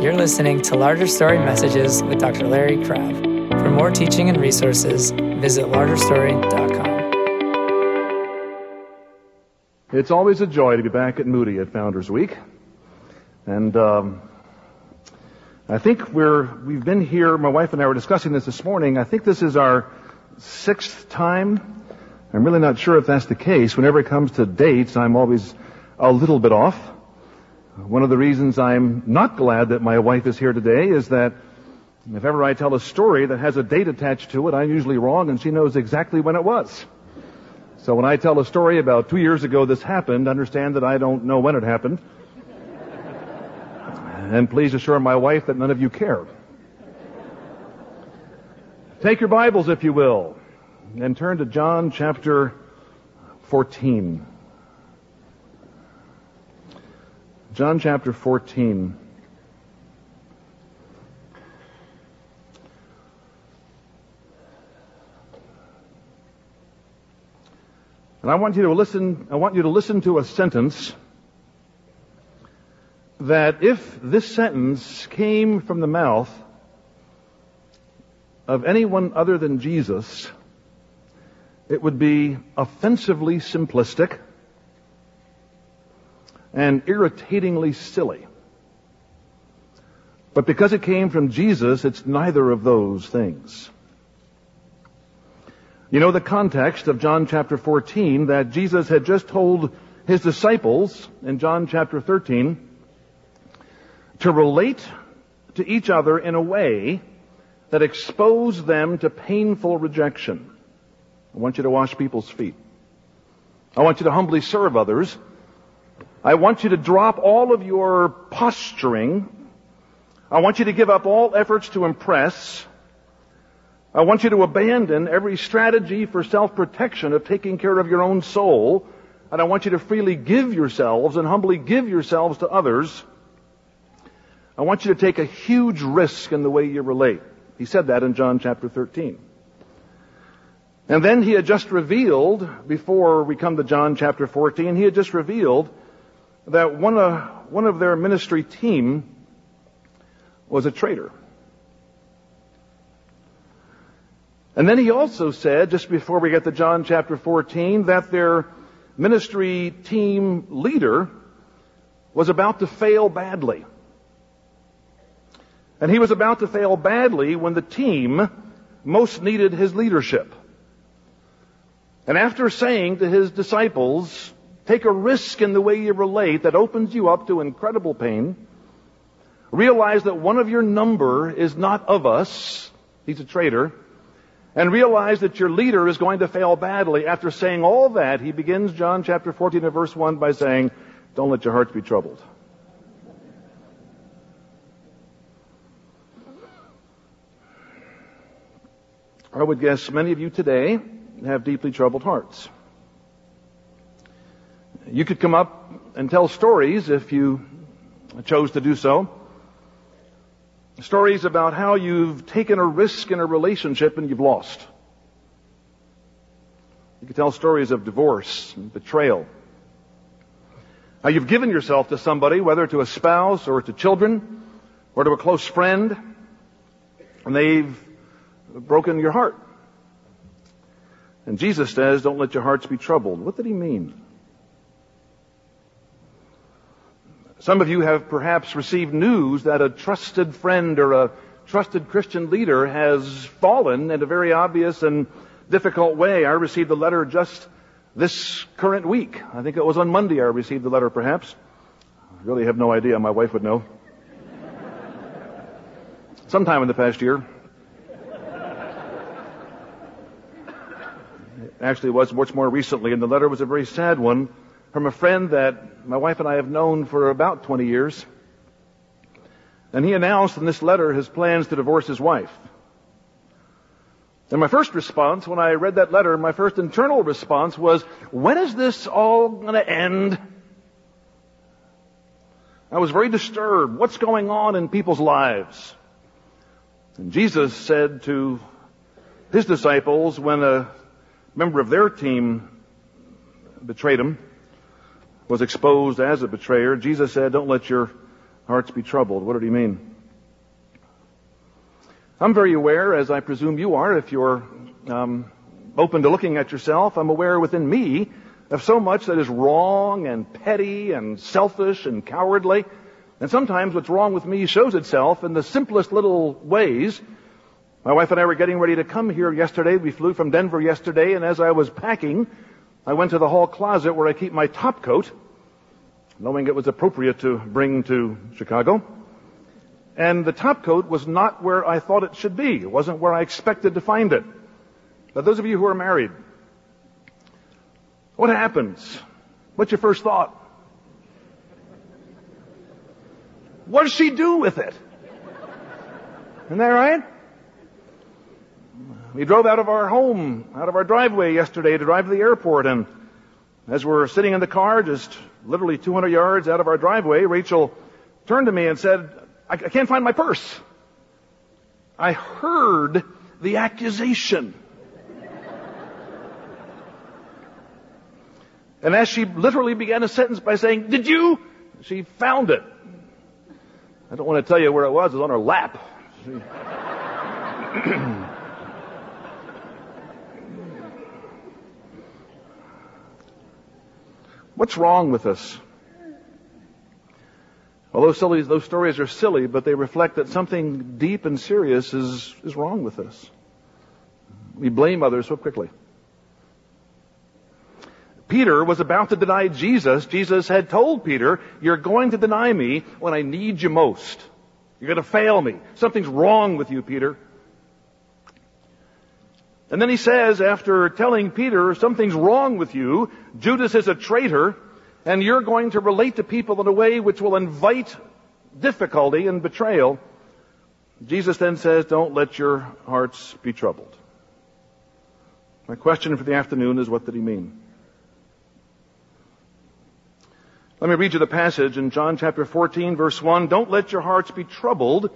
You're listening to Larger Story Messages with Dr. Larry Crabb. For more teaching and resources, visit largerstory.com. It's always a joy to be back at Moody at Founders Week. And um, I think we're, we've been here, my wife and I were discussing this this morning. I think this is our sixth time. I'm really not sure if that's the case. Whenever it comes to dates, I'm always a little bit off. One of the reasons I'm not glad that my wife is here today is that if ever I tell a story that has a date attached to it, I'm usually wrong and she knows exactly when it was. So when I tell a story about two years ago this happened, understand that I don't know when it happened. And please assure my wife that none of you care. Take your Bibles, if you will, and turn to John chapter 14. John chapter 14. And I want you to listen, I want you to listen to a sentence that if this sentence came from the mouth of anyone other than Jesus, it would be offensively simplistic and irritatingly silly. But because it came from Jesus, it's neither of those things. You know the context of John chapter 14 that Jesus had just told his disciples in John chapter 13 to relate to each other in a way that exposed them to painful rejection. I want you to wash people's feet. I want you to humbly serve others. I want you to drop all of your posturing. I want you to give up all efforts to impress. I want you to abandon every strategy for self-protection of taking care of your own soul. And I want you to freely give yourselves and humbly give yourselves to others. I want you to take a huge risk in the way you relate. He said that in John chapter 13. And then he had just revealed, before we come to John chapter 14, he had just revealed that one of, one of their ministry team was a traitor. And then he also said, just before we get to John chapter 14, that their ministry team leader was about to fail badly. And he was about to fail badly when the team most needed his leadership. And after saying to his disciples, take a risk in the way you relate that opens you up to incredible pain, realize that one of your number is not of us, he's a traitor, and realize that your leader is going to fail badly. After saying all that, he begins John chapter 14 and verse 1 by saying, don't let your hearts be troubled. I would guess many of you today have deeply troubled hearts. You could come up and tell stories if you chose to do so. Stories about how you've taken a risk in a relationship and you've lost. You could tell stories of divorce and betrayal. How you've given yourself to somebody, whether to a spouse or to children or to a close friend, and they've broken your heart. And Jesus says, don't let your hearts be troubled. What did he mean? Some of you have perhaps received news that a trusted friend or a trusted Christian leader has fallen in a very obvious and difficult way. I received a letter just this current week. I think it was on Monday I received the letter perhaps. I really have no idea. My wife would know. Sometime in the past year. Actually, it was much more recently, and the letter was a very sad one from a friend that my wife and I have known for about 20 years. And he announced in this letter his plans to divorce his wife. And my first response when I read that letter, my first internal response was, when is this all going to end? I was very disturbed. What's going on in people's lives? And Jesus said to his disciples when a member of their team betrayed him, was exposed as a betrayer, Jesus said, don't let your hearts be troubled. What did he mean? I'm very aware, as I presume you are, if you're um, open to looking at yourself, I'm aware within me of so much that is wrong and petty and selfish and cowardly. And sometimes what's wrong with me shows itself in the simplest little ways. My wife and I were getting ready to come here yesterday. We flew from Denver yesterday, and as I was packing, I went to the hall closet where I keep my top coat, knowing it was appropriate to bring to Chicago. And the top coat was not where I thought it should be. It wasn't where I expected to find it. But those of you who are married, what happens? What's your first thought? What does she do with it? Isn't that right? We drove out of our home, out of our driveway yesterday to drive to the airport, and as we're sitting in the car, just literally 200 yards out of our driveway, Rachel turned to me and said, I, I can't find my purse. I heard the accusation. and as she literally began a sentence by saying, Did you? She found it. I don't want to tell you where it was. It was on her lap. What's wrong with us? Although silly, those stories are silly, but they reflect that something deep and serious is, is wrong with us. We blame others so quickly. Peter was about to deny Jesus. Jesus had told Peter, you're going to deny me when I need you most. You're going to fail me. Something's wrong with you, Peter. And then he says, after telling Peter, something's wrong with you, Judas is a traitor, and you're going to relate to people in a way which will invite difficulty and betrayal. Jesus then says, don't let your hearts be troubled. My question for the afternoon is, what did he mean? Let me read you the passage in John chapter 14 verse 1. Don't let your hearts be troubled.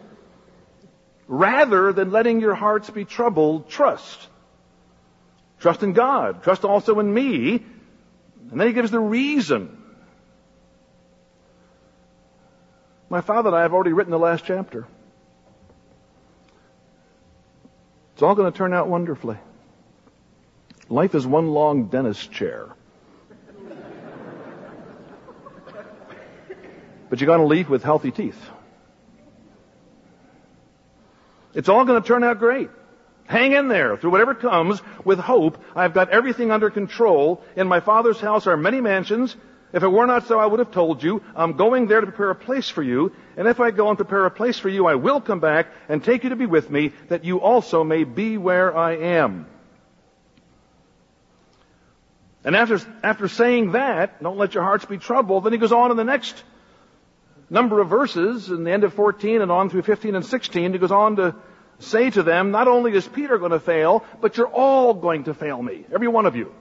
Rather than letting your hearts be troubled, trust. Trust in God. Trust also in me. And then he gives the reason. My father and I have already written the last chapter. It's all going to turn out wonderfully. Life is one long dentist chair. but you're going to leave with healthy teeth. It's all going to turn out great. Hang in there through whatever comes with hope. I've got everything under control. In my father's house are many mansions. If it were not so, I would have told you. I'm going there to prepare a place for you. And if I go and prepare a place for you, I will come back and take you to be with me, that you also may be where I am. And after, after saying that, don't let your hearts be troubled, then he goes on in the next number of verses, in the end of 14 and on through 15 and 16, he goes on to say to them, not only is Peter going to fail, but you're all going to fail me. Every one of you.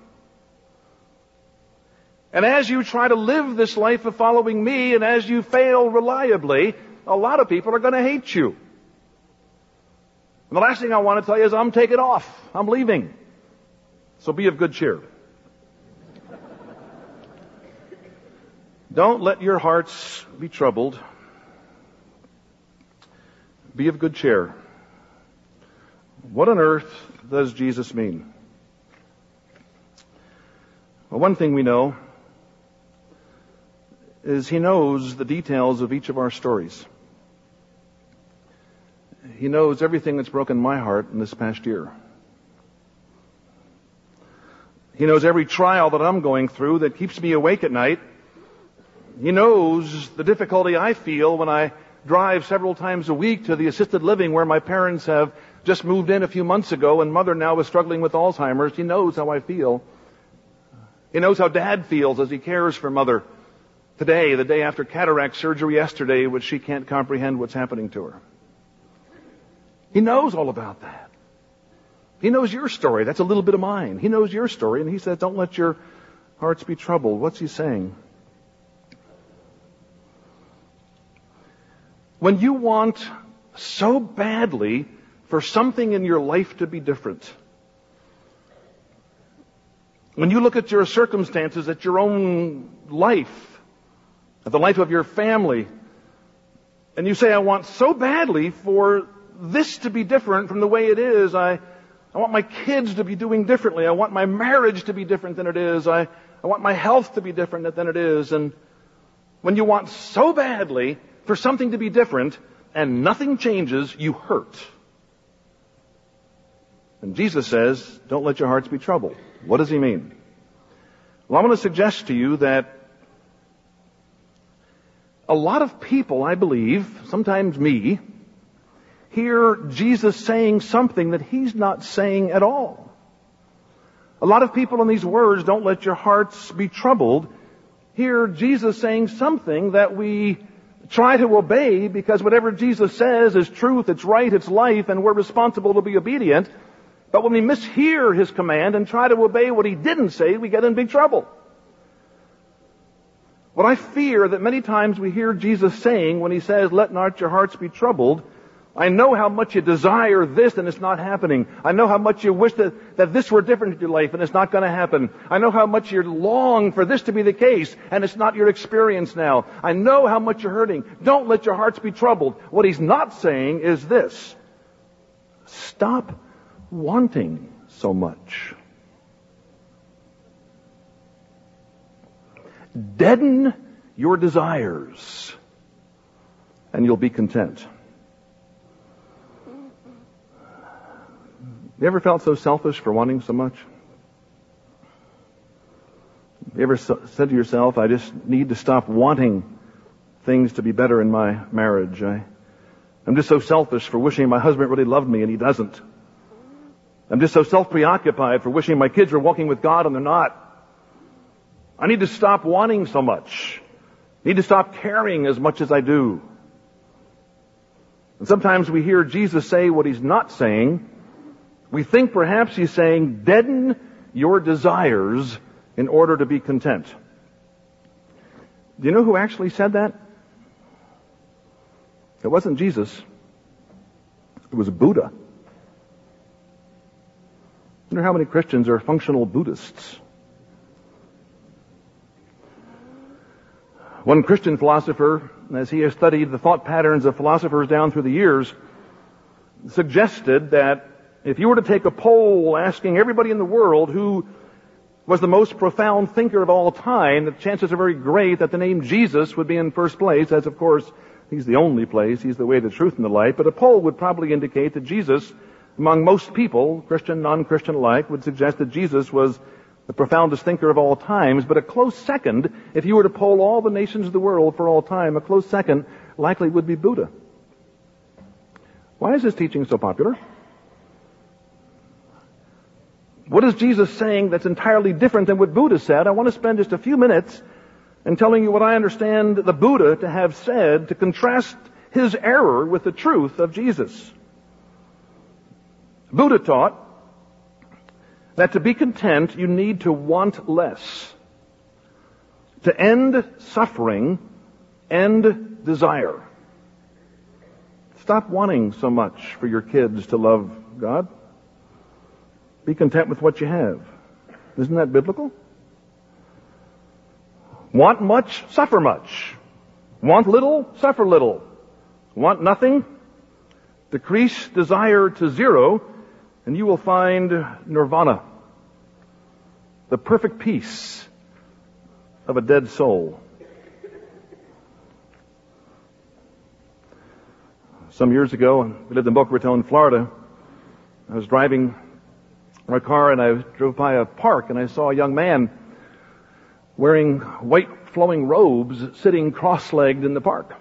And as you try to live this life of following me, and as you fail reliably, a lot of people are going to hate you. And the last thing I want to tell you is I'm taking off. I'm leaving. So be of good cheer. Don't let your hearts be troubled. Be of good cheer. What on earth does Jesus mean? Well, one thing we know is he knows the details of each of our stories. He knows everything that's broken my heart in this past year. He knows every trial that I'm going through that keeps me awake at night he knows the difficulty I feel when I drive several times a week to the assisted living where my parents have just moved in a few months ago and mother now is struggling with Alzheimer's. He knows how I feel. He knows how dad feels as he cares for mother today, the day after cataract surgery yesterday, which she can't comprehend what's happening to her. He knows all about that. He knows your story. That's a little bit of mine. He knows your story and he says, don't let your hearts be troubled. What's he saying? When you want so badly for something in your life to be different, when you look at your circumstances, at your own life, at the life of your family, And you say, I want so badly for this to be different from the way it is. I, I want my kids to be doing differently. I want my marriage to be different than it is. I, I want my health to be different than it is. And when you want so badly for something to be different and nothing changes, you hurt. And Jesus says, don't let your hearts be troubled. What does he mean? Well, I want to suggest to you that a lot of people, I believe, sometimes me, hear Jesus saying something that he's not saying at all. A lot of people in these words, don't let your hearts be troubled, hear Jesus saying something that we try to obey because whatever Jesus says is truth, it's right, it's life, and we're responsible to be obedient. But when we mishear his command and try to obey what he didn't say, we get in big trouble. What I fear that many times we hear Jesus saying when he says, let not your hearts be troubled, I know how much you desire this and it's not happening. I know how much you wish that, that this were different in your life and it's not going to happen. I know how much you long for this to be the case and it's not your experience now. I know how much you're hurting. Don't let your hearts be troubled. What he's not saying is this. Stop wanting so much. Deaden your desires and you'll be content. You ever felt so selfish for wanting so much? You ever said to yourself, I just need to stop wanting things to be better in my marriage? I, I'm just so selfish for wishing my husband really loved me and he doesn't. I'm just so self-preoccupied for wishing my kids were walking with God and they're not. I need to stop wanting so much. I need to stop caring as much as I do. And sometimes we hear Jesus say what he's not saying we think perhaps he's saying, deaden your desires in order to be content. Do you know who actually said that? It wasn't Jesus. It was Buddha. Wonder how many Christians are functional Buddhists. One Christian philosopher, as he has studied the thought patterns of philosophers down through the years, suggested that if you were to take a poll asking everybody in the world who was the most profound thinker of all time, the chances are very great that the name Jesus would be in first place, as of course he's the only place, he's the way, the truth, and the light. But a poll would probably indicate that Jesus, among most people, Christian, non-Christian alike, would suggest that Jesus was the profoundest thinker of all times. But a close second, if you were to poll all the nations of the world for all time, a close second likely would be Buddha. Why is this teaching so popular? What is Jesus saying that's entirely different than what Buddha said? I want to spend just a few minutes in telling you what I understand the Buddha to have said to contrast his error with the truth of Jesus. Buddha taught that to be content, you need to want less. To end suffering, end desire. Stop wanting so much for your kids to love God. Be content with what you have. Isn't that biblical? Want much, suffer much. Want little, suffer little. Want nothing, decrease desire to zero, and you will find nirvana. The perfect peace of a dead soul. Some years ago, we lived in Boca Raton, Florida. I was driving my car and I drove by a park and I saw a young man wearing white flowing robes sitting cross-legged in the park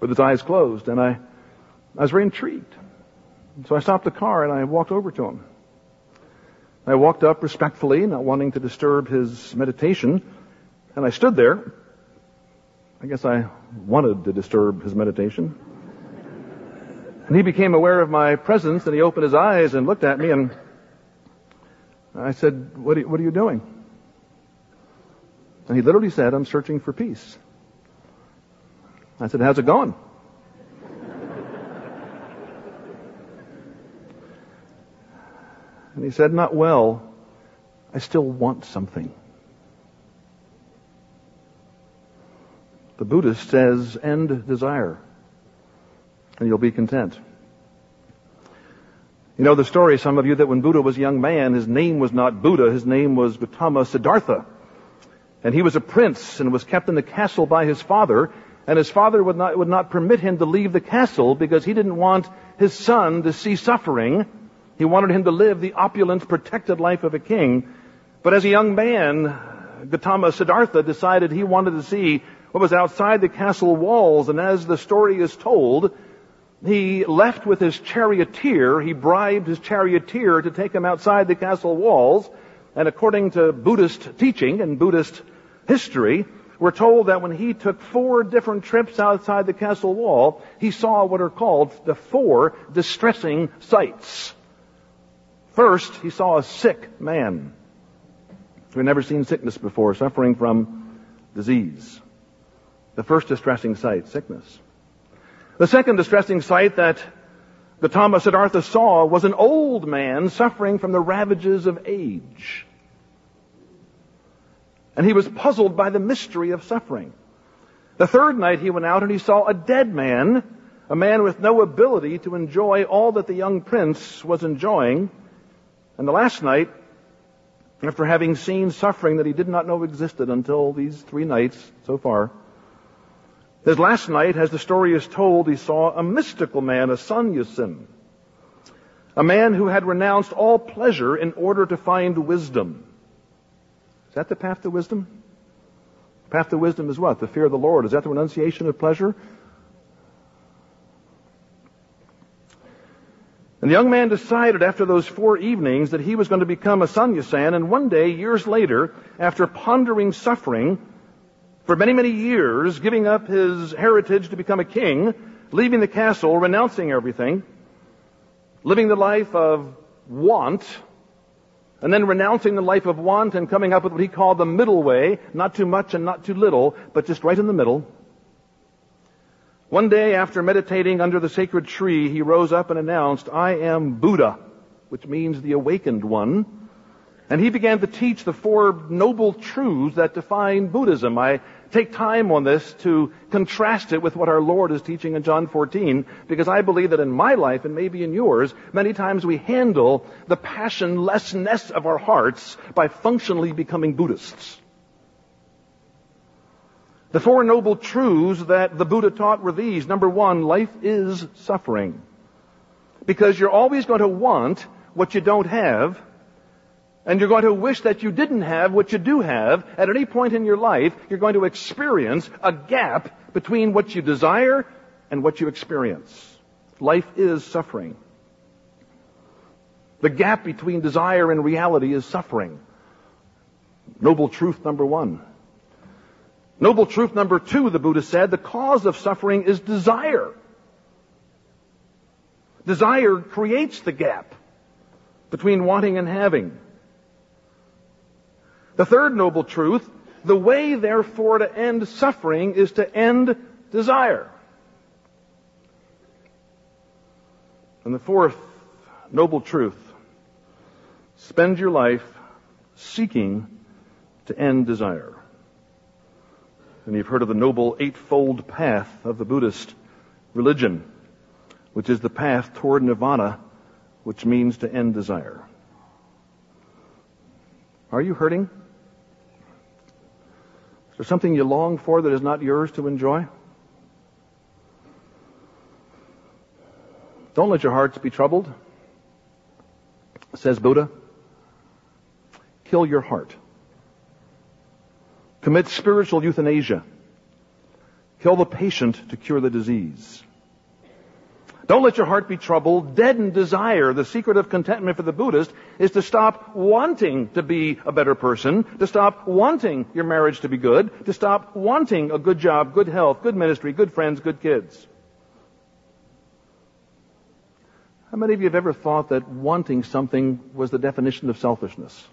with his eyes closed and I, I was very intrigued. So I stopped the car and I walked over to him. I walked up respectfully, not wanting to disturb his meditation, and I stood there. I guess I wanted to disturb his meditation. And he became aware of my presence and he opened his eyes and looked at me and I said, what are, you, what are you doing? And he literally said, I'm searching for peace. I said, how's it going? And he said, not well. I still want something. The Buddhist says, end desire, and you'll be content. You know the story, some of you, that when Buddha was a young man, his name was not Buddha, his name was Gautama Siddhartha. And he was a prince and was kept in the castle by his father, and his father would not, would not permit him to leave the castle because he didn't want his son to see suffering. He wanted him to live the opulent, protected life of a king. But as a young man, Gautama Siddhartha decided he wanted to see what was outside the castle walls, and as the story is told, he left with his charioteer. He bribed his charioteer to take him outside the castle walls. And according to Buddhist teaching and Buddhist history, we're told that when he took four different trips outside the castle wall, he saw what are called the four distressing sights. First, he saw a sick man who had never seen sickness before, suffering from disease. The first distressing sight, sickness. The second distressing sight that Gautama Siddhartha saw was an old man suffering from the ravages of age. And he was puzzled by the mystery of suffering. The third night he went out and he saw a dead man, a man with no ability to enjoy all that the young prince was enjoying. And the last night, after having seen suffering that he did not know existed until these three nights so far, his last night, as the story is told, he saw a mystical man, a sannyasin, a man who had renounced all pleasure in order to find wisdom. Is that the path to wisdom? The path to wisdom is what? The fear of the Lord. Is that the renunciation of pleasure? And the young man decided after those four evenings that he was going to become a sannyasin, and one day, years later, after pondering suffering, for many, many years, giving up his heritage to become a king, leaving the castle, renouncing everything, living the life of want, and then renouncing the life of want and coming up with what he called the middle way, not too much and not too little, but just right in the middle. One day after meditating under the sacred tree, he rose up and announced, I am Buddha, which means the awakened one. And he began to teach the four noble truths that define Buddhism. I take time on this to contrast it with what our Lord is teaching in John 14, because I believe that in my life, and maybe in yours, many times we handle the passionlessness of our hearts by functionally becoming Buddhists. The four noble truths that the Buddha taught were these. Number one, life is suffering. Because you're always going to want what you don't have, and you're going to wish that you didn't have what you do have. At any point in your life, you're going to experience a gap between what you desire and what you experience. Life is suffering. The gap between desire and reality is suffering. Noble truth number one. Noble truth number two, the Buddha said, the cause of suffering is desire. Desire creates the gap between wanting and having. The third noble truth, the way therefore to end suffering is to end desire. And the fourth noble truth, spend your life seeking to end desire. And you've heard of the noble eightfold path of the Buddhist religion, which is the path toward nirvana, which means to end desire. Are you hurting? Is there something you long for that is not yours to enjoy? Don't let your hearts be troubled, says Buddha. Kill your heart. Commit spiritual euthanasia. Kill the patient to cure the disease. Don't let your heart be troubled. Deaden desire. The secret of contentment for the Buddhist is to stop wanting to be a better person, to stop wanting your marriage to be good, to stop wanting a good job, good health, good ministry, good friends, good kids. How many of you have ever thought that wanting something was the definition of selfishness?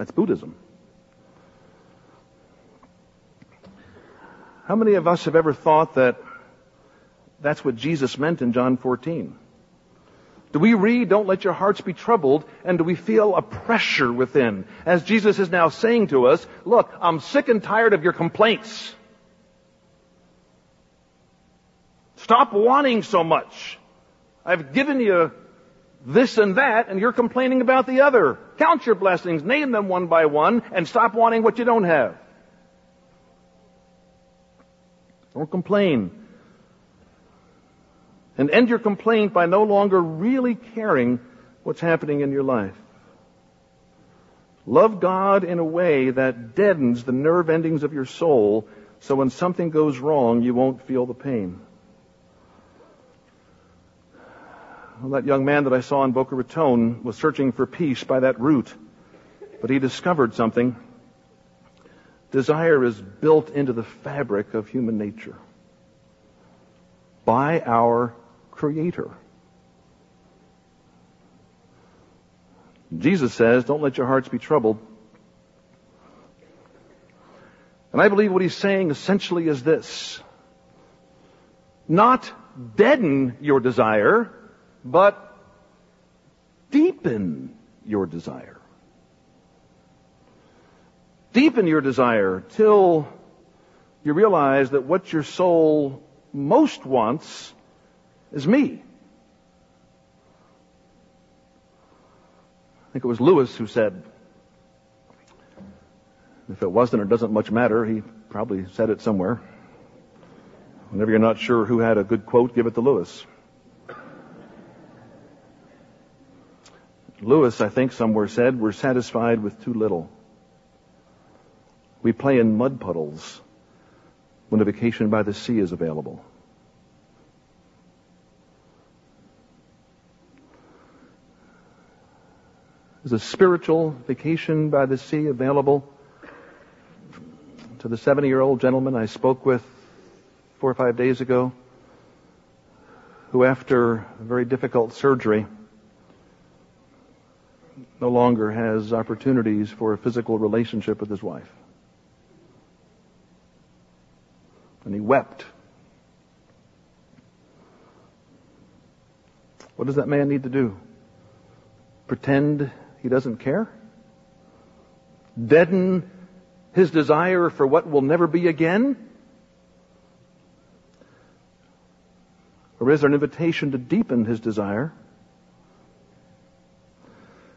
That's Buddhism. How many of us have ever thought that that's what Jesus meant in John 14. Do we read, don't let your hearts be troubled, and do we feel a pressure within? As Jesus is now saying to us, look, I'm sick and tired of your complaints. Stop wanting so much. I've given you this and that, and you're complaining about the other. Count your blessings, name them one by one, and stop wanting what you don't have. Don't complain. And end your complaint by no longer really caring what's happening in your life. Love God in a way that deadens the nerve endings of your soul so when something goes wrong, you won't feel the pain. Well, that young man that I saw in Boca Raton was searching for peace by that route, but he discovered something. Desire is built into the fabric of human nature by our Creator. Jesus says, don't let your hearts be troubled. And I believe what he's saying essentially is this. Not deaden your desire, but deepen your desire. Deepen your desire till you realize that what your soul most wants is me. I think it was Lewis who said, if it wasn't or doesn't much matter, he probably said it somewhere. Whenever you're not sure who had a good quote, give it to Lewis. Lewis, I think somewhere said, we're satisfied with too little. We play in mud puddles when a vacation by the sea is available. Is a spiritual vacation by the sea available to the 70 year old gentleman I spoke with four or five days ago, who after a very difficult surgery no longer has opportunities for a physical relationship with his wife. And he wept. What does that man need to do? Pretend he doesn't care? Deaden his desire for what will never be again? Or is there an invitation to deepen his desire?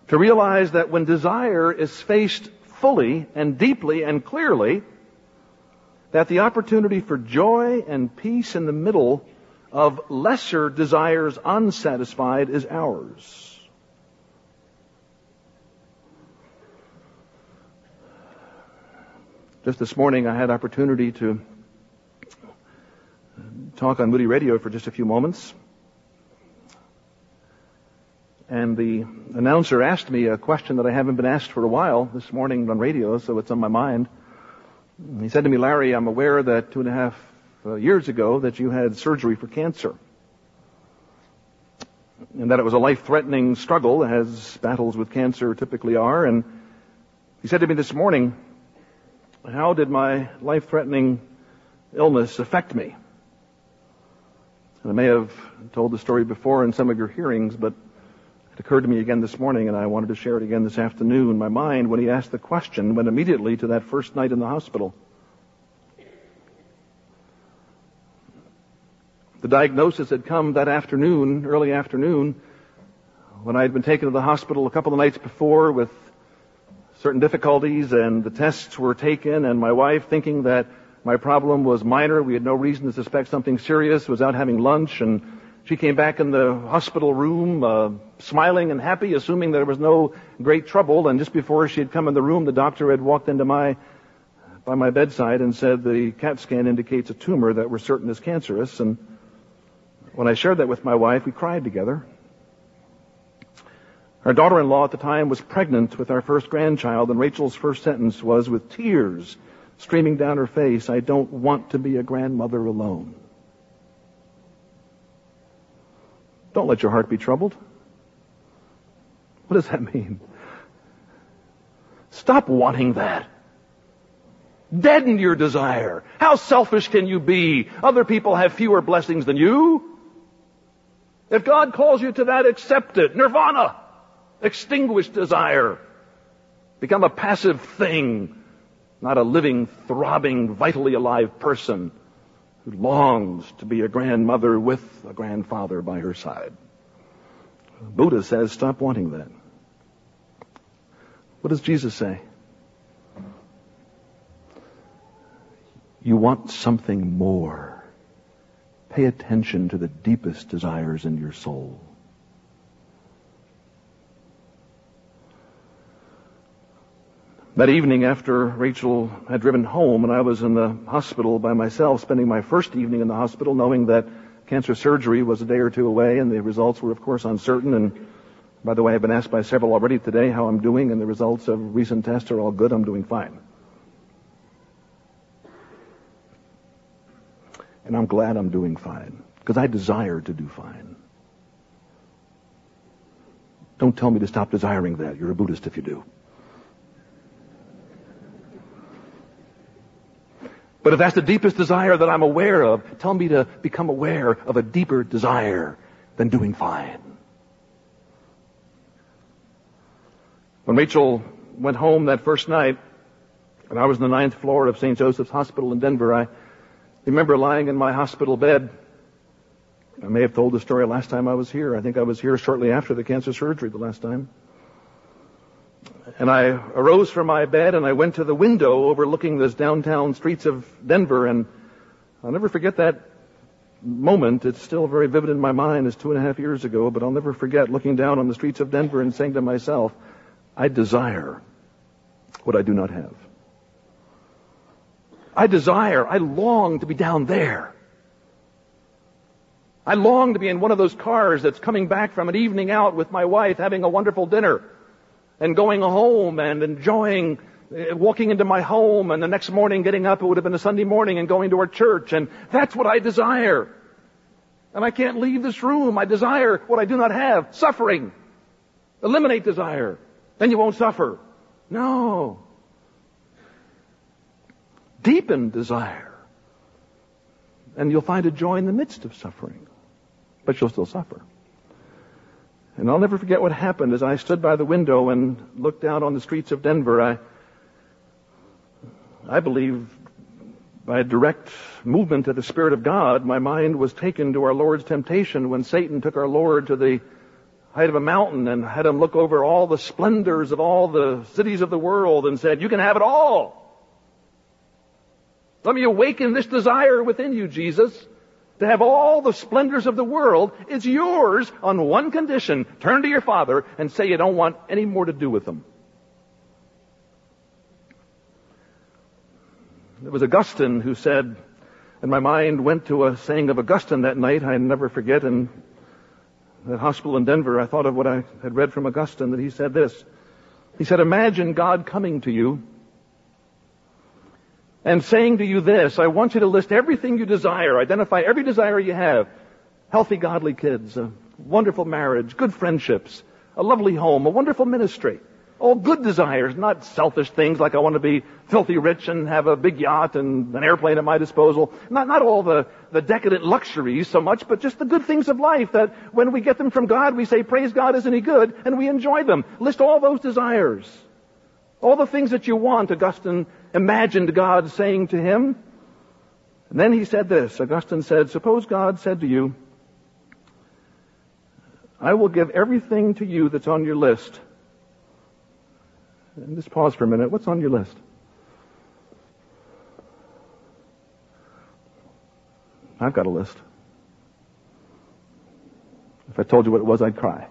To realize that when desire is faced fully and deeply and clearly, that the opportunity for joy and peace in the middle of lesser desires unsatisfied is ours. Just this morning I had opportunity to talk on Moody Radio for just a few moments. And the announcer asked me a question that I haven't been asked for a while this morning on radio, so it's on my mind. He said to me, Larry, I'm aware that two and a half uh, years ago that you had surgery for cancer. And that it was a life-threatening struggle, as battles with cancer typically are. And he said to me this morning, how did my life-threatening illness affect me? And I may have told the story before in some of your hearings, but it occurred to me again this morning, and I wanted to share it again this afternoon. My mind, when he asked the question, went immediately to that first night in the hospital. The diagnosis had come that afternoon, early afternoon, when I had been taken to the hospital a couple of nights before with certain difficulties, and the tests were taken, and my wife, thinking that my problem was minor, we had no reason to suspect something serious, was out having lunch, and she came back in the hospital room, uh, smiling and happy, assuming there was no great trouble. And just before she had come in the room, the doctor had walked into my, by my bedside and said the CAT scan indicates a tumor that we're certain is cancerous. And when I shared that with my wife, we cried together. Our daughter-in-law at the time was pregnant with our first grandchild, and Rachel's first sentence was, with tears streaming down her face, I don't want to be a grandmother alone. Don't let your heart be troubled. What does that mean? Stop wanting that. Deaden your desire. How selfish can you be? Other people have fewer blessings than you. If God calls you to that, accept it. Nirvana. Extinguish desire. Become a passive thing, not a living, throbbing, vitally alive person who longs to be a grandmother with a grandfather by her side. Buddha says, stop wanting that. What does Jesus say? You want something more. Pay attention to the deepest desires in your soul. That evening after Rachel had driven home and I was in the hospital by myself, spending my first evening in the hospital knowing that cancer surgery was a day or two away and the results were of course uncertain and by the way, I've been asked by several already today how I'm doing and the results of recent tests are all good. I'm doing fine. And I'm glad I'm doing fine because I desire to do fine. Don't tell me to stop desiring that. You're a Buddhist if you do. But if that's the deepest desire that I'm aware of, tell me to become aware of a deeper desire than doing fine. When Rachel went home that first night, and I was in the ninth floor of St. Joseph's Hospital in Denver, I remember lying in my hospital bed. I may have told the story last time I was here. I think I was here shortly after the cancer surgery the last time. And I arose from my bed and I went to the window overlooking the downtown streets of Denver and I'll never forget that moment. It's still very vivid in my mind as two and a half years ago, but I'll never forget looking down on the streets of Denver and saying to myself, I desire what I do not have. I desire, I long to be down there. I long to be in one of those cars that's coming back from an evening out with my wife having a wonderful dinner and going home and enjoying uh, walking into my home and the next morning getting up, it would have been a Sunday morning and going to our church and that's what I desire. And I can't leave this room. I desire what I do not have. Suffering. Eliminate desire. Then you won't suffer. No. Deepen desire. And you'll find a joy in the midst of suffering. But you'll still suffer. And I'll never forget what happened as I stood by the window and looked out on the streets of Denver. I, I believe by a direct movement of the Spirit of God, my mind was taken to our Lord's temptation when Satan took our Lord to the height of a mountain and had him look over all the splendors of all the cities of the world and said, you can have it all. Let me awaken this desire within you, Jesus to have all the splendors of the world. It's yours on one condition. Turn to your father and say you don't want any more to do with them. It was Augustine who said, and my mind went to a saying of Augustine that night I never forget in that hospital in Denver. I thought of what I had read from Augustine that he said this. He said, imagine God coming to you and saying to you this, I want you to list everything you desire, identify every desire you have. Healthy, godly kids, a wonderful marriage, good friendships, a lovely home, a wonderful ministry. All good desires, not selfish things like I want to be filthy rich and have a big yacht and an airplane at my disposal. Not, not all the, the decadent luxuries so much, but just the good things of life that when we get them from God, we say, praise God, isn't He good? And we enjoy them. List all those desires. All the things that you want, Augustine imagined God saying to him. And then he said this. Augustine said, suppose God said to you, I will give everything to you that's on your list. And just pause for a minute. What's on your list? I've got a list. If I told you what it was, I'd cry.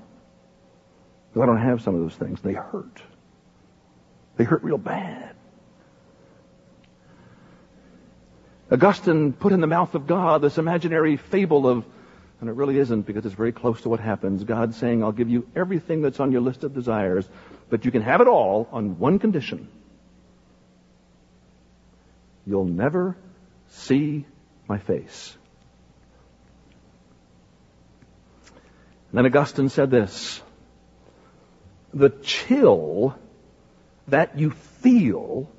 Because I don't have some of those things. They hurt. They hurt real bad. Augustine put in the mouth of God this imaginary fable of, and it really isn't because it's very close to what happens. God saying, I'll give you everything that's on your list of desires, but you can have it all on one condition. You'll never see my face. And then Augustine said this, the chill that you feel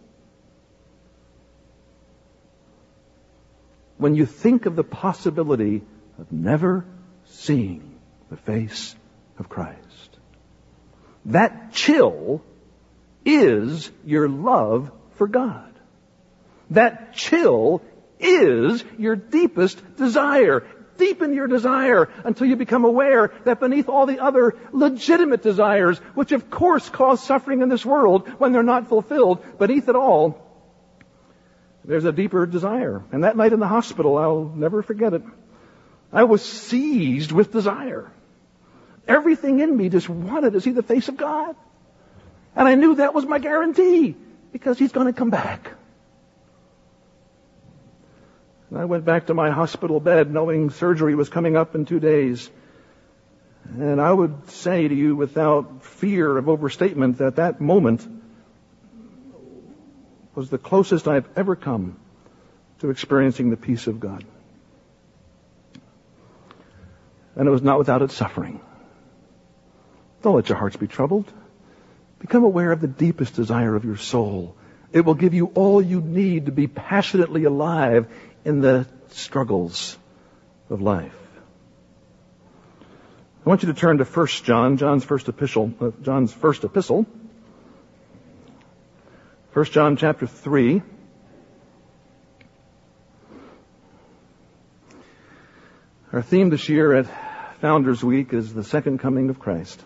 when you think of the possibility of never seeing the face of Christ. That chill is your love for God. That chill is your deepest desire. Deepen your desire until you become aware that beneath all the other legitimate desires, which of course cause suffering in this world when they're not fulfilled, beneath it all, there's a deeper desire. And that night in the hospital, I'll never forget it. I was seized with desire. Everything in me just wanted to see the face of God. And I knew that was my guarantee because He's going to come back. And I went back to my hospital bed knowing surgery was coming up in two days. And I would say to you without fear of overstatement that that moment was the closest I've ever come to experiencing the peace of God. And it was not without its suffering. Don't let your hearts be troubled. Become aware of the deepest desire of your soul. It will give you all you need to be passionately alive in the struggles of life. I want you to turn to 1 John, John's first epistle, uh, John's first epistle. 1 John chapter 3. Our theme this year at Founders Week is the second coming of Christ.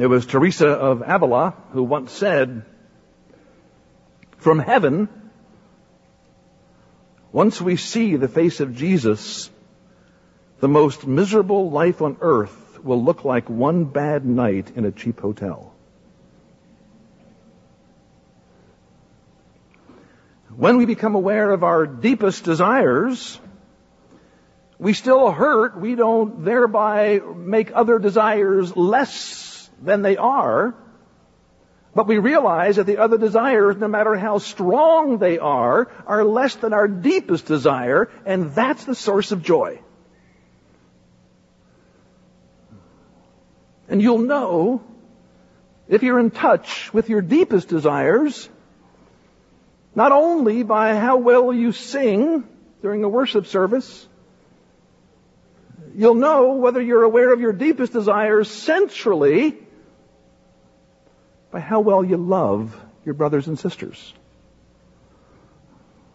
It was Teresa of Avila who once said, from heaven, once we see the face of Jesus, the most miserable life on earth will look like one bad night in a cheap hotel. When we become aware of our deepest desires, we still hurt. We don't thereby make other desires less than they are. But we realize that the other desires, no matter how strong they are, are less than our deepest desire, and that's the source of joy. And you'll know, if you're in touch with your deepest desires, not only by how well you sing during a worship service, you'll know whether you're aware of your deepest desires centrally by how well you love your brothers and sisters.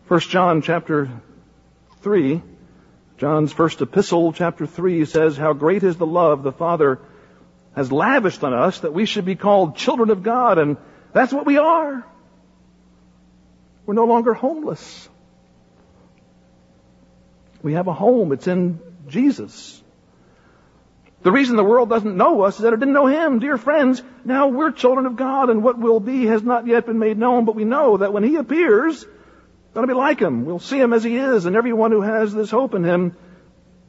1 John chapter 3, John's first epistle, chapter 3 says, How great is the love the Father has lavished on us that we should be called children of God, and that's what we are. We're no longer homeless. We have a home. It's in Jesus. The reason the world doesn't know us is that it didn't know Him. Dear friends, now we're children of God and what will be has not yet been made known, but we know that when He appears, going to be like Him. We'll see Him as He is and everyone who has this hope in Him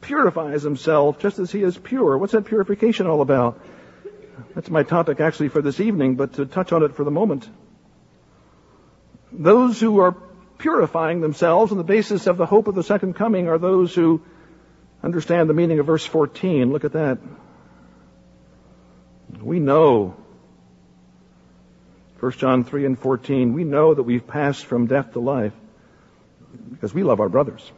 purifies himself just as He is pure. What's that purification all about? That's my topic actually for this evening, but to touch on it for the moment. Those who are purifying themselves on the basis of the hope of the second coming are those who understand the meaning of verse 14. Look at that. We know, 1 John 3 and 14, we know that we've passed from death to life because we love our brothers.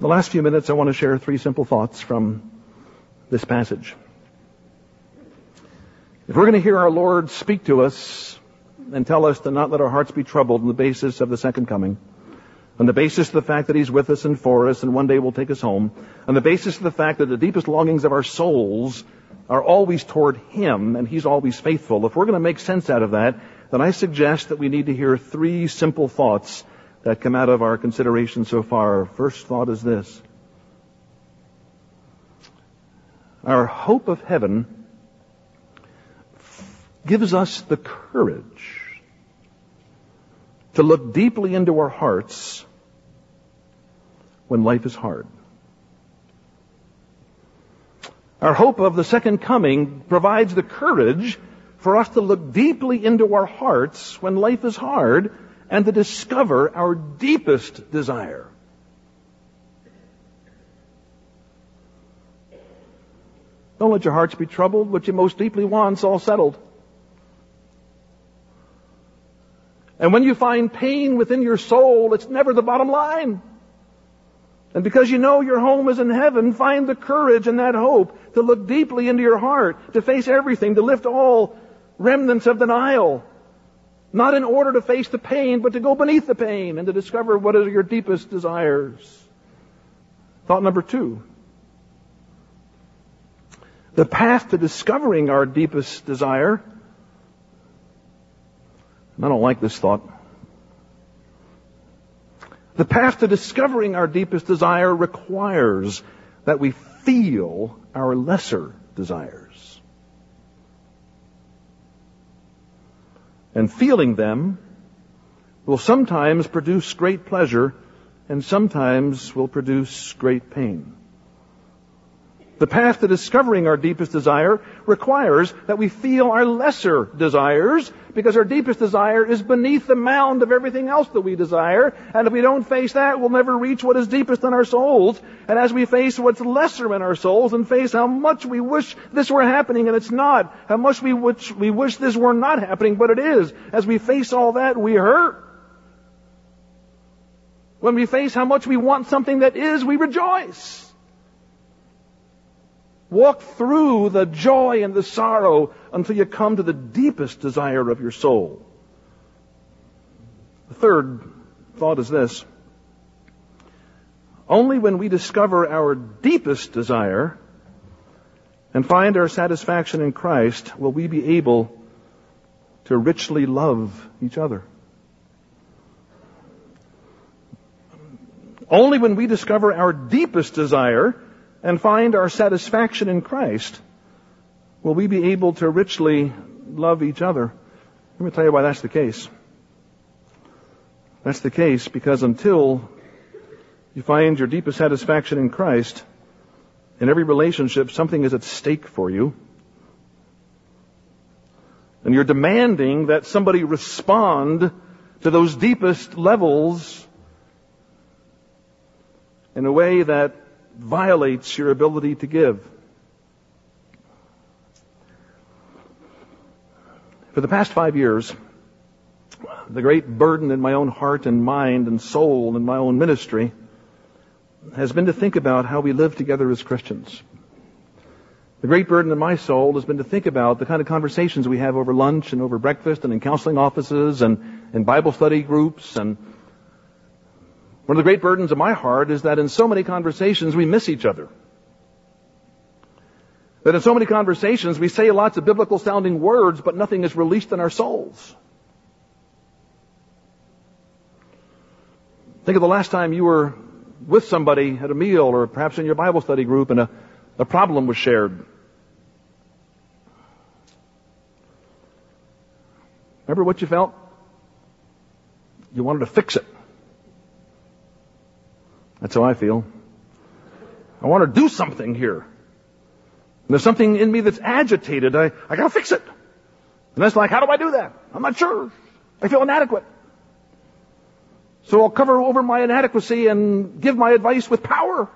The last few minutes, I want to share three simple thoughts from this passage. If we're going to hear our Lord speak to us and tell us to not let our hearts be troubled on the basis of the second coming, on the basis of the fact that He's with us and for us and one day will take us home, on the basis of the fact that the deepest longings of our souls are always toward Him and He's always faithful, if we're going to make sense out of that, then I suggest that we need to hear three simple thoughts that come out of our consideration so far. First thought is this. Our hope of heaven gives us the courage to look deeply into our hearts when life is hard. Our hope of the second coming provides the courage for us to look deeply into our hearts when life is hard and to discover our deepest desire. Don't let your hearts be troubled. What you most deeply want's all settled. And when you find pain within your soul, it's never the bottom line. And because you know your home is in heaven, find the courage and that hope to look deeply into your heart, to face everything, to lift all remnants of denial. Not in order to face the pain, but to go beneath the pain and to discover what are your deepest desires. Thought number two. The path to discovering our deepest desire. I don't like this thought. The path to discovering our deepest desire requires that we feel our lesser desires. And feeling them will sometimes produce great pleasure and sometimes will produce great pain. The path to discovering our deepest desire requires that we feel our lesser desires because our deepest desire is beneath the mound of everything else that we desire. And if we don't face that, we'll never reach what is deepest in our souls. And as we face what's lesser in our souls and face how much we wish this were happening and it's not, how much we wish, we wish this were not happening, but it is, as we face all that, we hurt. When we face how much we want something that is, we rejoice. Walk through the joy and the sorrow until you come to the deepest desire of your soul. The third thought is this. Only when we discover our deepest desire and find our satisfaction in Christ will we be able to richly love each other. Only when we discover our deepest desire and find our satisfaction in Christ, will we be able to richly love each other. Let me tell you why that's the case. That's the case because until you find your deepest satisfaction in Christ, in every relationship, something is at stake for you. And you're demanding that somebody respond to those deepest levels in a way that violates your ability to give. For the past five years, the great burden in my own heart and mind and soul and my own ministry has been to think about how we live together as Christians. The great burden in my soul has been to think about the kind of conversations we have over lunch and over breakfast and in counseling offices and in Bible study groups and one of the great burdens of my heart is that in so many conversations we miss each other. That in so many conversations we say lots of biblical sounding words, but nothing is released in our souls. Think of the last time you were with somebody at a meal or perhaps in your Bible study group and a, a problem was shared. Remember what you felt? You wanted to fix it. That's how I feel. I want to do something here. And there's something in me that's agitated. I, I gotta fix it. And that's like, how do I do that? I'm not sure. I feel inadequate. So I'll cover over my inadequacy and give my advice with power.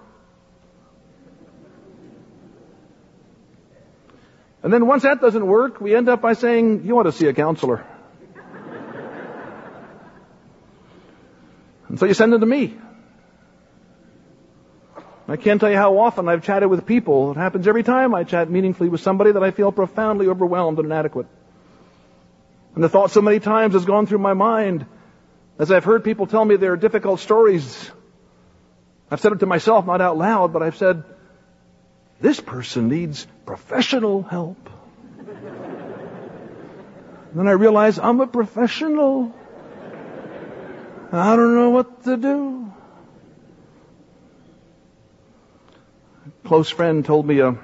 And then once that doesn't work, we end up by saying, you want to see a counselor. and so you send them to me. I can't tell you how often I've chatted with people. It happens every time I chat meaningfully with somebody that I feel profoundly overwhelmed and inadequate. And the thought so many times has gone through my mind as I've heard people tell me their difficult stories. I've said it to myself, not out loud, but I've said, this person needs professional help. then I realize I'm a professional. I don't know what to do. Close friend told me a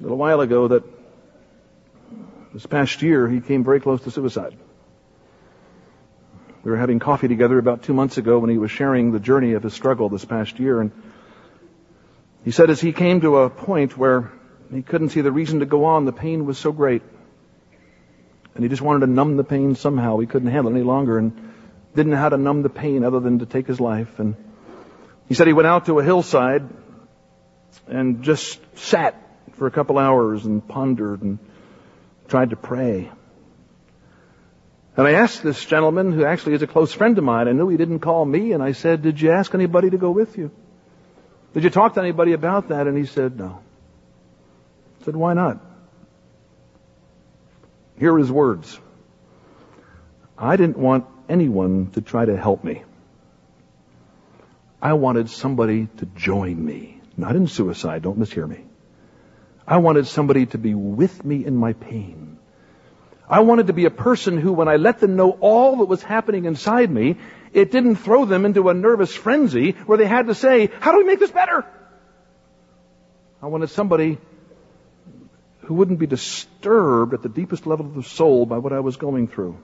little while ago that this past year he came very close to suicide. We were having coffee together about two months ago when he was sharing the journey of his struggle this past year and he said as he came to a point where he couldn't see the reason to go on, the pain was so great. And he just wanted to numb the pain somehow. He couldn't handle it any longer and didn't know how to numb the pain other than to take his life. And he said he went out to a hillside and just sat for a couple hours and pondered and tried to pray. And I asked this gentleman, who actually is a close friend of mine, I knew he didn't call me, and I said, Did you ask anybody to go with you? Did you talk to anybody about that? And he said, No. I said, Why not? Here are his words. I didn't want anyone to try to help me. I wanted somebody to join me. Not in suicide, don't mishear me. I wanted somebody to be with me in my pain. I wanted to be a person who, when I let them know all that was happening inside me, it didn't throw them into a nervous frenzy where they had to say, how do we make this better? I wanted somebody who wouldn't be disturbed at the deepest level of the soul by what I was going through.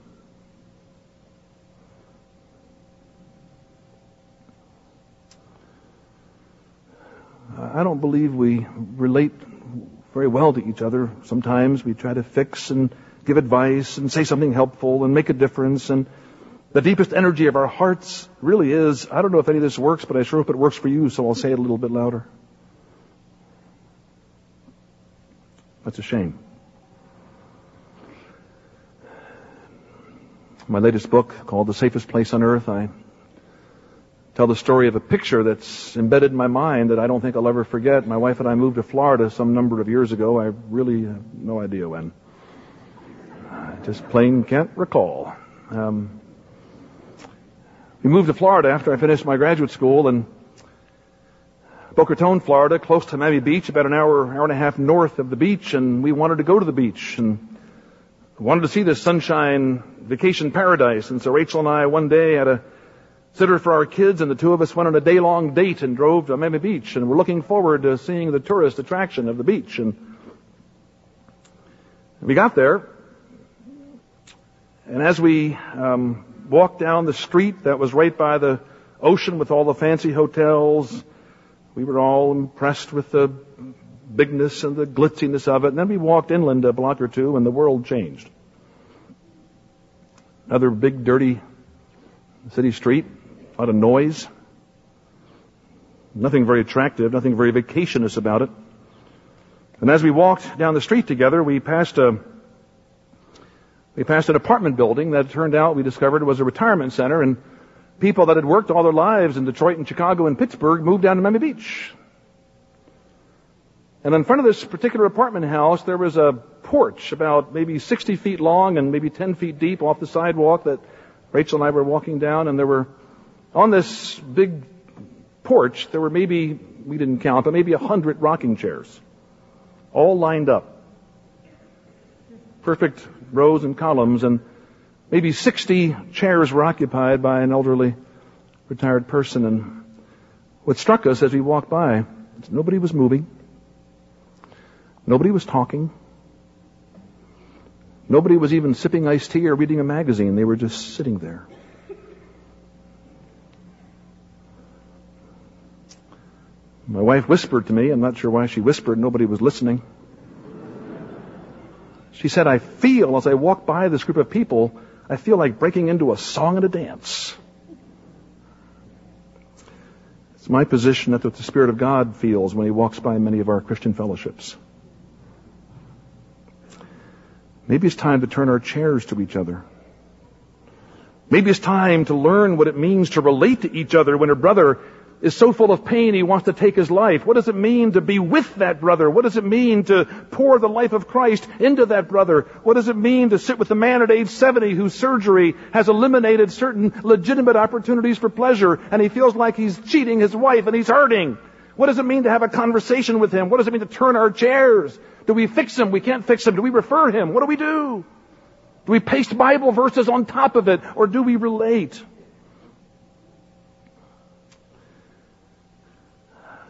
I don't believe we relate very well to each other. Sometimes we try to fix and give advice and say something helpful and make a difference. And the deepest energy of our hearts really is, I don't know if any of this works, but I sure hope it works for you, so I'll say it a little bit louder. That's a shame. My latest book, called The Safest Place on Earth, I tell the story of a picture that's embedded in my mind that I don't think I'll ever forget. My wife and I moved to Florida some number of years ago. I really have no idea when. I just plain can't recall. Um, we moved to Florida after I finished my graduate school and Boca Raton, Florida, close to Miami Beach, about an hour, hour and a half north of the beach, and we wanted to go to the beach and wanted to see this sunshine vacation paradise. And so Rachel and I one day had a sitter for our kids, and the two of us went on a day-long date and drove to Miami Beach, and we're looking forward to seeing the tourist attraction of the beach. And we got there, and as we um, walked down the street that was right by the ocean with all the fancy hotels, we were all impressed with the bigness and the glitziness of it. And then we walked inland a block or two, and the world changed. Another big, dirty city street a lot of noise. Nothing very attractive, nothing very vacationist about it. And as we walked down the street together, we passed a we passed an apartment building that turned out we discovered was a retirement center and people that had worked all their lives in Detroit and Chicago and Pittsburgh moved down to Miami Beach. And in front of this particular apartment house, there was a porch about maybe 60 feet long and maybe 10 feet deep off the sidewalk that Rachel and I were walking down and there were on this big porch, there were maybe, we didn't count, but maybe a hundred rocking chairs, all lined up. Perfect rows and columns, and maybe 60 chairs were occupied by an elderly retired person. And what struck us as we walked by, nobody was moving. Nobody was talking. Nobody was even sipping iced tea or reading a magazine. They were just sitting there. My wife whispered to me, I'm not sure why she whispered, nobody was listening. She said, I feel as I walk by this group of people, I feel like breaking into a song and a dance. It's my position that the Spirit of God feels when He walks by many of our Christian fellowships. Maybe it's time to turn our chairs to each other. Maybe it's time to learn what it means to relate to each other when a brother is so full of pain he wants to take his life? What does it mean to be with that brother? What does it mean to pour the life of Christ into that brother? What does it mean to sit with the man at age 70 whose surgery has eliminated certain legitimate opportunities for pleasure and he feels like he's cheating his wife and he's hurting? What does it mean to have a conversation with him? What does it mean to turn our chairs? Do we fix him? We can't fix him. Do we refer him? What do we do? Do we paste Bible verses on top of it or do we relate?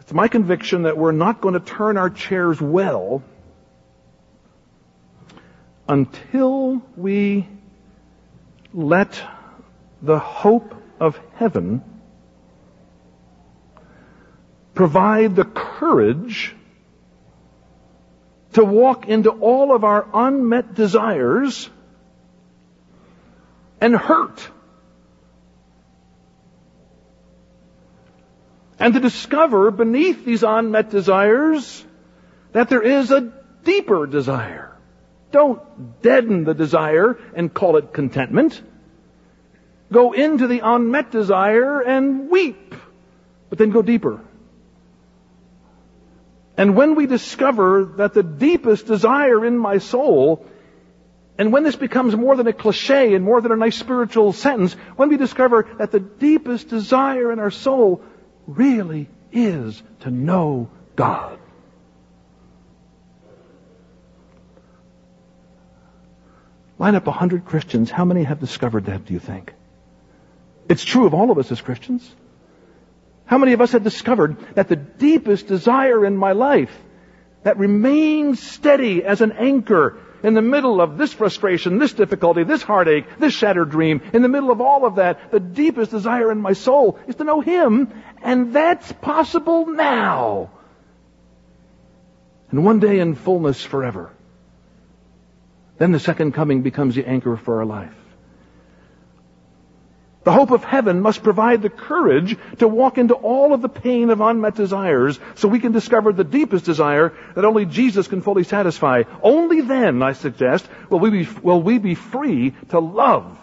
It's my conviction that we're not going to turn our chairs well until we let the hope of heaven provide the courage to walk into all of our unmet desires and hurt and to discover beneath these unmet desires that there is a deeper desire Don't deaden the desire and call it contentment. Go into the unmet desire and weep, but then go deeper. And when we discover that the deepest desire in my soul, and when this becomes more than a cliche and more than a nice spiritual sentence, when we discover that the deepest desire in our soul really is to know God. Line up a hundred Christians. How many have discovered that, do you think? It's true of all of us as Christians. How many of us have discovered that the deepest desire in my life that remains steady as an anchor in the middle of this frustration, this difficulty, this heartache, this shattered dream, in the middle of all of that, the deepest desire in my soul is to know Him, and that's possible now. And one day in fullness forever. Then the second coming becomes the anchor for our life. The hope of heaven must provide the courage to walk into all of the pain of unmet desires so we can discover the deepest desire that only Jesus can fully satisfy. Only then, I suggest, will we be, will we be free to love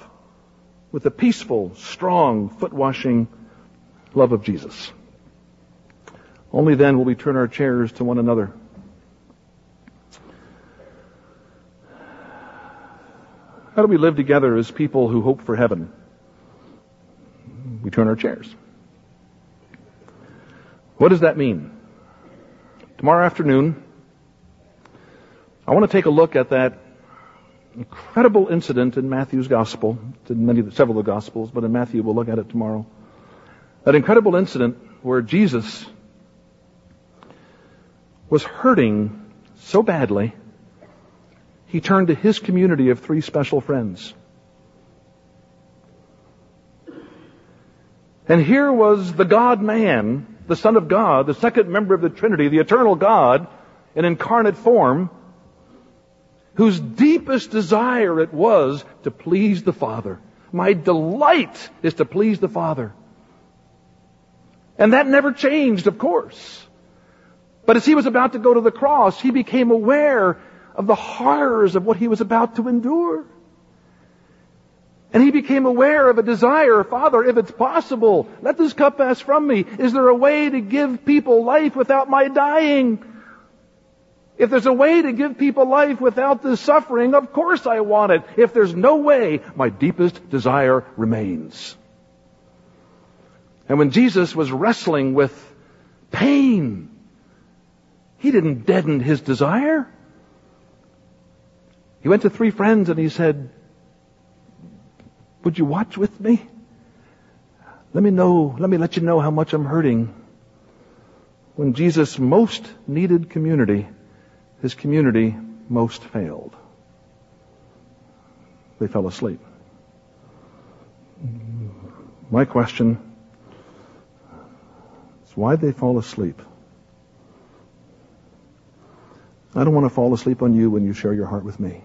with the peaceful, strong, foot-washing love of Jesus. Only then will we turn our chairs to one another. How do we live together as people who hope for heaven? Turn our chairs. What does that mean? Tomorrow afternoon, I want to take a look at that incredible incident in Matthew's gospel. in many, several of the gospels, but in Matthew we'll look at it tomorrow. That incredible incident where Jesus was hurting so badly, he turned to his community of three special friends. And here was the God man, the Son of God, the second member of the Trinity, the eternal God, in incarnate form, whose deepest desire it was to please the Father. My delight is to please the Father. And that never changed, of course. But as he was about to go to the cross, he became aware of the horrors of what he was about to endure. And he became aware of a desire, Father, if it's possible, let this cup pass from me. Is there a way to give people life without my dying? If there's a way to give people life without this suffering, of course I want it. If there's no way, my deepest desire remains. And when Jesus was wrestling with pain, he didn't deaden his desire. He went to three friends and he said, would you watch with me? Let me know, let me let you know how much I'm hurting. When Jesus most needed community, his community most failed. They fell asleep. My question is why they fall asleep? I don't want to fall asleep on you when you share your heart with me.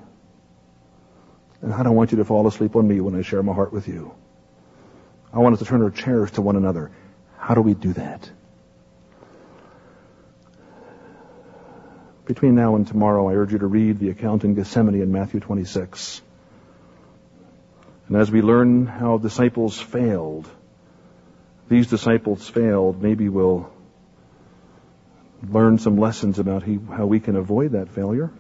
And I don't want you to fall asleep on me when I share my heart with you. I want us to turn our chairs to one another. How do we do that? Between now and tomorrow, I urge you to read the account in Gethsemane in Matthew 26. And as we learn how disciples failed, these disciples failed, maybe we'll learn some lessons about how we can avoid that failure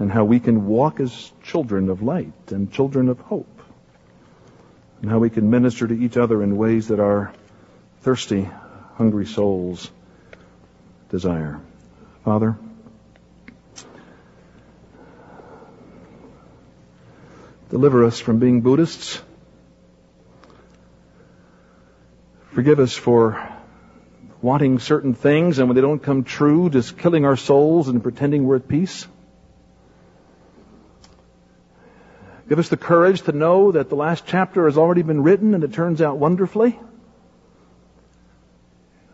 and how we can walk as children of light and children of hope, and how we can minister to each other in ways that our thirsty, hungry souls desire. Father, deliver us from being Buddhists. Forgive us for wanting certain things and when they don't come true, just killing our souls and pretending we're at peace. Give us the courage to know that the last chapter has already been written and it turns out wonderfully.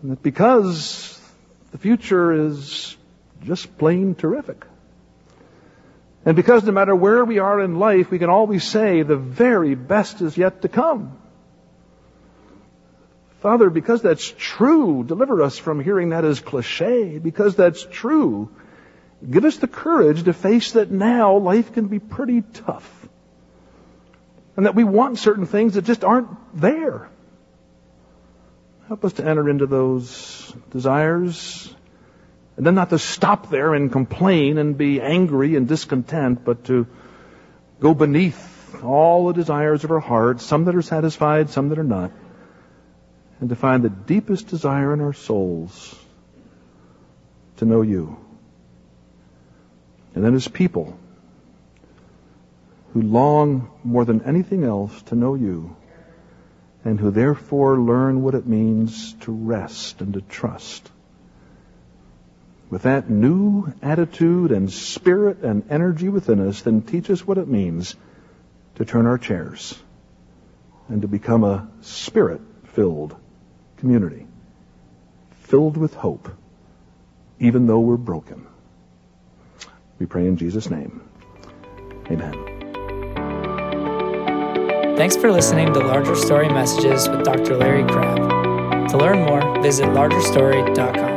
And that because the future is just plain terrific. And because no matter where we are in life, we can always say the very best is yet to come. Father, because that's true, deliver us from hearing that as cliche. Because that's true, Give us the courage to face that now life can be pretty tough. And that we want certain things that just aren't there. Help us to enter into those desires and then not to stop there and complain and be angry and discontent, but to go beneath all the desires of our heart, some that are satisfied, some that are not, and to find the deepest desire in our souls to know you. And then as people who long more than anything else to know you, and who therefore learn what it means to rest and to trust. With that new attitude and spirit and energy within us, then teach us what it means to turn our chairs and to become a spirit filled community, filled with hope, even though we're broken. We pray in Jesus' name. Amen. Thanks for listening to Larger Story Messages with Dr. Larry Crabb. To learn more, visit largerstory.com.